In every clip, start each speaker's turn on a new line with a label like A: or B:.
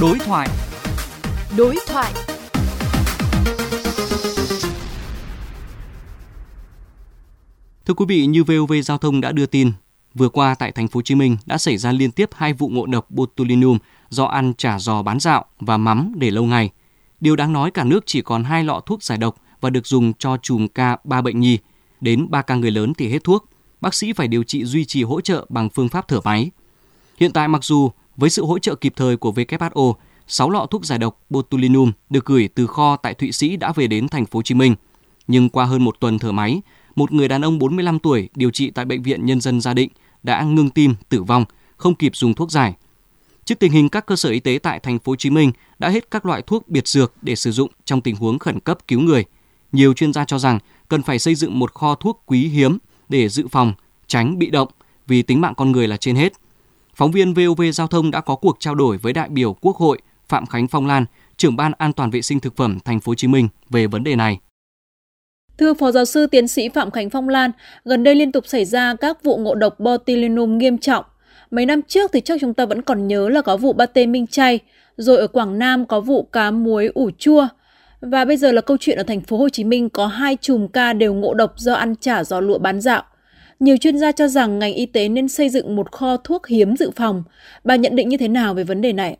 A: Đối thoại.
B: Đối thoại.
A: Thưa quý vị, như VOV Giao thông đã đưa tin, vừa qua tại thành phố Hồ Chí Minh đã xảy ra liên tiếp hai vụ ngộ độc botulinum do ăn chả giò bán dạo và mắm để lâu ngày. Điều đáng nói cả nước chỉ còn hai lọ thuốc giải độc và được dùng cho chùm ca 3 bệnh nhi. Đến 3 ca người lớn thì hết thuốc. Bác sĩ phải điều trị duy trì hỗ trợ bằng phương pháp thở máy. Hiện tại mặc dù với sự hỗ trợ kịp thời của WHO, 6 lọ thuốc giải độc botulinum được gửi từ kho tại Thụy Sĩ đã về đến thành phố Hồ Chí Minh. Nhưng qua hơn một tuần thở máy, một người đàn ông 45 tuổi điều trị tại bệnh viện Nhân dân Gia Định đã ngưng tim, tử vong, không kịp dùng thuốc giải. Trước tình hình các cơ sở y tế tại thành phố Hồ Chí Minh đã hết các loại thuốc biệt dược để sử dụng trong tình huống khẩn cấp cứu người, nhiều chuyên gia cho rằng cần phải xây dựng một kho thuốc quý hiếm để dự phòng, tránh bị động vì tính mạng con người là trên hết. Phóng viên VOV Giao thông đã có cuộc trao đổi với đại biểu Quốc hội Phạm Khánh Phong Lan, trưởng ban an toàn vệ sinh thực phẩm thành phố Hồ Chí Minh về vấn đề này.
C: Thưa Phó Giáo sư Tiến sĩ Phạm Khánh Phong Lan, gần đây liên tục xảy ra các vụ ngộ độc botulinum nghiêm trọng. Mấy năm trước thì chắc chúng ta vẫn còn nhớ là có vụ pate minh chay, rồi ở Quảng Nam có vụ cá muối ủ chua. Và bây giờ là câu chuyện ở thành phố Hồ Chí Minh có hai chùm ca đều ngộ độc do ăn chả giò lụa bán dạo. Nhiều chuyên gia cho rằng ngành y tế nên xây dựng một kho thuốc hiếm dự phòng. Bà nhận định như thế nào về vấn đề này?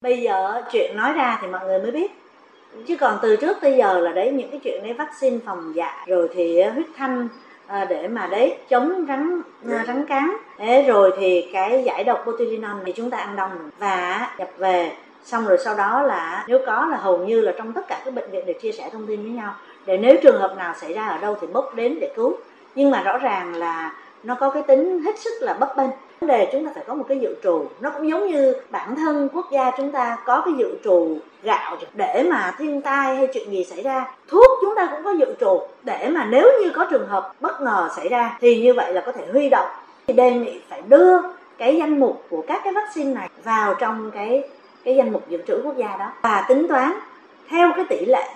D: Bây giờ chuyện nói ra thì mọi người mới biết. Chứ còn từ trước tới giờ là đấy những cái chuyện đấy vaccine phòng dại rồi thì huyết thanh à, để mà đấy chống rắn à, rắn cắn thế rồi thì cái giải độc botulinum thì chúng ta ăn đông và nhập về xong rồi sau đó là nếu có là hầu như là trong tất cả các bệnh viện đều chia sẻ thông tin với nhau. Để nếu trường hợp nào xảy ra ở đâu thì bốc đến để cứu nhưng mà rõ ràng là nó có cái tính hết sức là bất bênh. Vấn đề chúng ta phải có một cái dự trù. Nó cũng giống như bản thân quốc gia chúng ta có cái dự trù gạo để mà thiên tai hay chuyện gì xảy ra. Thuốc chúng ta cũng có dự trù để mà nếu như có trường hợp bất ngờ xảy ra thì như vậy là có thể huy động. Thì đề nghị phải đưa cái danh mục của các cái vaccine này vào trong cái cái danh mục dự trữ quốc gia đó. Và tính toán theo cái tỷ lệ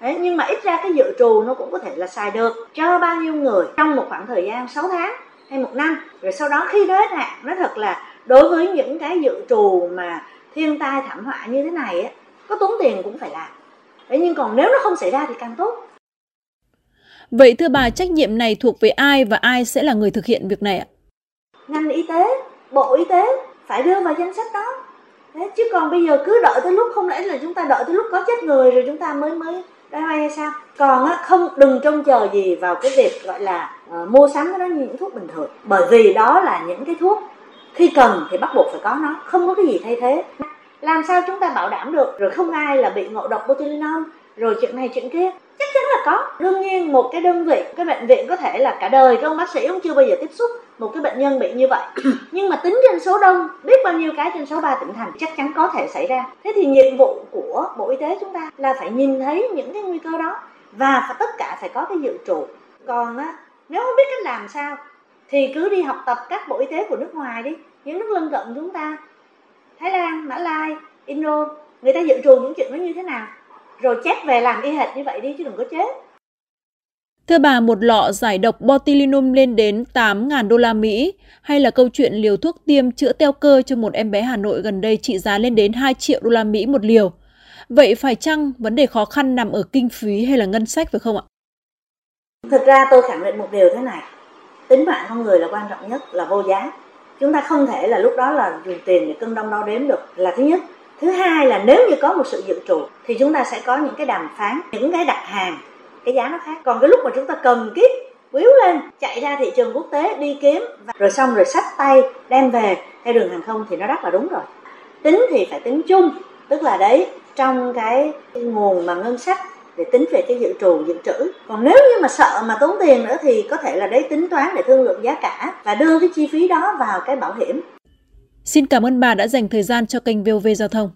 D: Đấy, nhưng mà ít ra cái dự trù nó cũng có thể là xài được cho bao nhiêu người trong một khoảng thời gian 6 tháng hay một năm rồi sau đó khi nó hết hạn nó thật là đối với những cái dự trù mà thiên tai thảm họa như thế này á có tốn tiền cũng phải làm đấy nhưng còn nếu nó không xảy ra thì càng tốt
C: Vậy thưa bà, trách nhiệm này thuộc về ai và ai sẽ là người thực hiện việc này ạ?
D: Ngành y tế, Bộ Y tế phải đưa vào danh sách đó. Thế chứ còn bây giờ cứ đợi tới lúc không lẽ là chúng ta đợi tới lúc có chết người rồi chúng ta mới mới đây hoay hay sao? Còn á, không đừng trông chờ gì vào cái việc gọi là uh, mua sắm cái đó như những thuốc bình thường. Bởi vì đó là những cái thuốc khi cần thì bắt buộc phải có nó, không có cái gì thay thế làm sao chúng ta bảo đảm được rồi không ai là bị ngộ độc botulinum rồi chuyện này chuyện kia. Chắc chắn là có. Đương nhiên một cái đơn vị cái bệnh viện có thể là cả đời các ông bác sĩ cũng chưa bao giờ tiếp xúc một cái bệnh nhân bị như vậy. Nhưng mà tính trên số đông biết bao nhiêu cái trên số ba tỉnh thành chắc chắn có thể xảy ra. Thế thì nhiệm vụ của bộ y tế chúng ta là phải nhìn thấy những cái nguy cơ đó và phải, tất cả phải có cái dự trù. Còn á nếu không biết cách làm sao thì cứ đi học tập các bộ y tế của nước ngoài đi. Những nước lân cận chúng ta Thái Lan, Mã Lai, Indo người ta dự trù những chuyện đó như thế nào rồi chép về làm y hệt như vậy đi chứ đừng có chế
C: Thưa bà, một lọ giải độc botulinum lên đến 8.000 đô la Mỹ hay là câu chuyện liều thuốc tiêm chữa teo cơ cho một em bé Hà Nội gần đây trị giá lên đến 2 triệu đô la Mỹ một liều. Vậy phải chăng vấn đề khó khăn nằm ở kinh phí hay là ngân sách phải không ạ?
D: Thực ra tôi khẳng định một điều thế này, tính mạng con người là quan trọng nhất, là vô giá chúng ta không thể là lúc đó là dùng tiền để cân đong đo đếm được là thứ nhất thứ hai là nếu như có một sự dự trù, thì chúng ta sẽ có những cái đàm phán, những cái đặt hàng, cái giá nó khác. Còn cái lúc mà chúng ta cần kiếp quýu lên, chạy ra thị trường quốc tế đi kiếm và rồi xong rồi sách tay đem về theo đường hàng không thì nó rất là đúng rồi. Tính thì phải tính chung, tức là đấy, trong cái nguồn mà ngân sách để tính về cái dự trù, dự trữ. Còn nếu như mà sợ mà tốn tiền nữa thì có thể là đấy tính toán để thương lượng giá cả và đưa cái chi phí đó vào cái bảo hiểm.
C: Xin cảm ơn bà đã dành thời gian cho kênh VOV Giao thông.